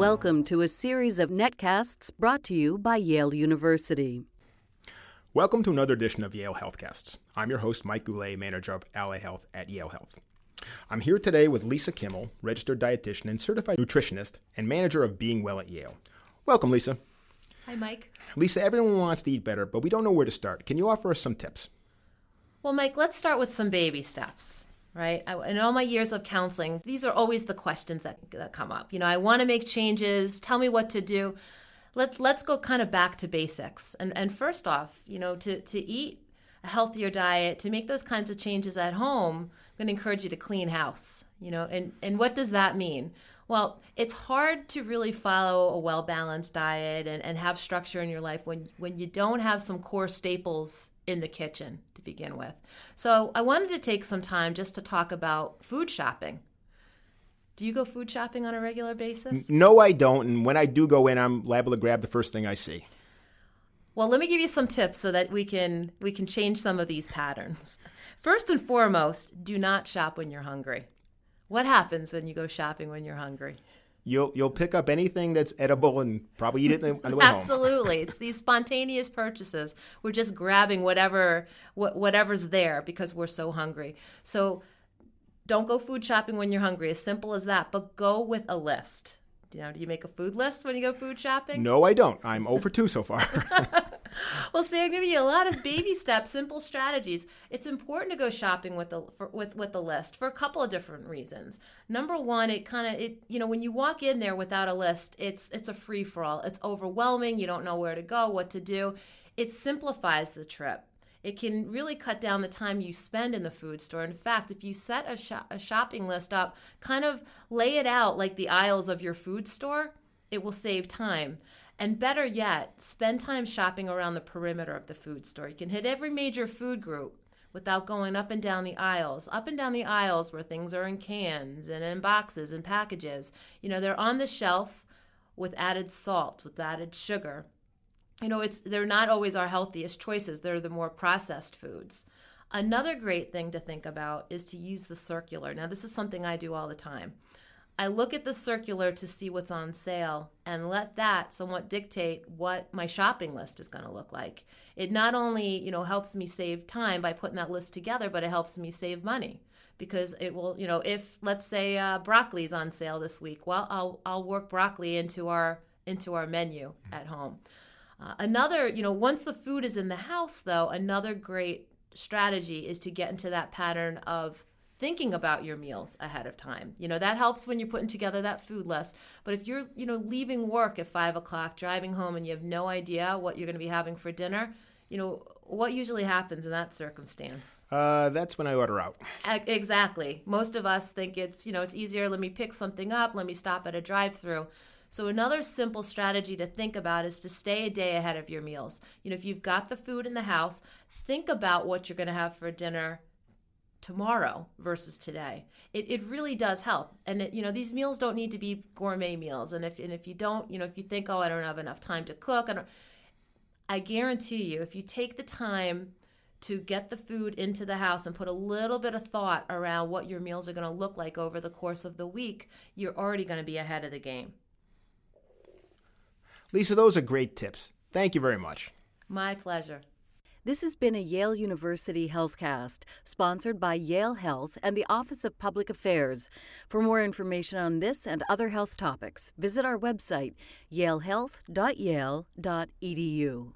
Welcome to a series of netcasts brought to you by Yale University. Welcome to another edition of Yale Healthcasts. I'm your host, Mike Goulet, manager of Allied Health at Yale Health. I'm here today with Lisa Kimmel, registered dietitian and certified nutritionist and manager of Being Well at Yale. Welcome, Lisa. Hi, Mike. Lisa, everyone wants to eat better, but we don't know where to start. Can you offer us some tips? Well, Mike, let's start with some baby steps right? I, in all my years of counseling, these are always the questions that, that come up. You know, I want to make changes. Tell me what to do. Let, let's go kind of back to basics. And, and first off, you know, to, to eat a healthier diet, to make those kinds of changes at home, I'm going to encourage you to clean house. You know, and, and what does that mean? Well, it's hard to really follow a well balanced diet and, and have structure in your life when, when you don't have some core staples in the kitchen to begin with. So I wanted to take some time just to talk about food shopping. Do you go food shopping on a regular basis? No, I don't. And when I do go in, I'm liable to grab the first thing I see. Well, let me give you some tips so that we can we can change some of these patterns. First and foremost, do not shop when you're hungry. What happens when you go shopping when you're hungry? You'll you'll pick up anything that's edible and probably eat it on the way home. Absolutely, it's these spontaneous purchases. We're just grabbing whatever wh- whatever's there because we're so hungry. So don't go food shopping when you're hungry. As simple as that. But go with a list. You know, do you make a food list when you go food shopping? No, I don't. I'm oh over 2 so far. well, see, I'm giving you a lot of baby steps, simple strategies. It's important to go shopping with the for, with with the list for a couple of different reasons. Number one, it kind of it you know when you walk in there without a list, it's it's a free for all. It's overwhelming. You don't know where to go, what to do. It simplifies the trip. It can really cut down the time you spend in the food store. In fact, if you set a, a shopping list up, kind of lay it out like the aisles of your food store, it will save time. And better yet, spend time shopping around the perimeter of the food store. You can hit every major food group without going up and down the aisles. Up and down the aisles where things are in cans and in boxes and packages. You know, they're on the shelf with added salt, with added sugar. You know, it's they're not always our healthiest choices. They're the more processed foods. Another great thing to think about is to use the circular. Now, this is something I do all the time. I look at the circular to see what's on sale and let that somewhat dictate what my shopping list is going to look like. It not only, you know, helps me save time by putting that list together, but it helps me save money because it will, you know, if let's say uh, broccoli's on sale this week, well, I'll I'll work broccoli into our into our menu at home. Uh, another, you know, once the food is in the house, though, another great strategy is to get into that pattern of thinking about your meals ahead of time. You know, that helps when you're putting together that food list. But if you're, you know, leaving work at five o'clock, driving home, and you have no idea what you're going to be having for dinner, you know, what usually happens in that circumstance? Uh, that's when I order out. Exactly. Most of us think it's, you know, it's easier. Let me pick something up. Let me stop at a drive through. So, another simple strategy to think about is to stay a day ahead of your meals. You know, if you've got the food in the house, think about what you're going to have for dinner tomorrow versus today. It, it really does help. And it, you know, these meals don't need to be gourmet meals. And if and if you don't, you know, if you think, oh, I don't have enough time to cook, I, don't, I guarantee you, if you take the time to get the food into the house and put a little bit of thought around what your meals are going to look like over the course of the week, you're already going to be ahead of the game. Lisa, those are great tips. Thank you very much. My pleasure. This has been a Yale University Healthcast, sponsored by Yale Health and the Office of Public Affairs. For more information on this and other health topics, visit our website, yalehealth.yale.edu.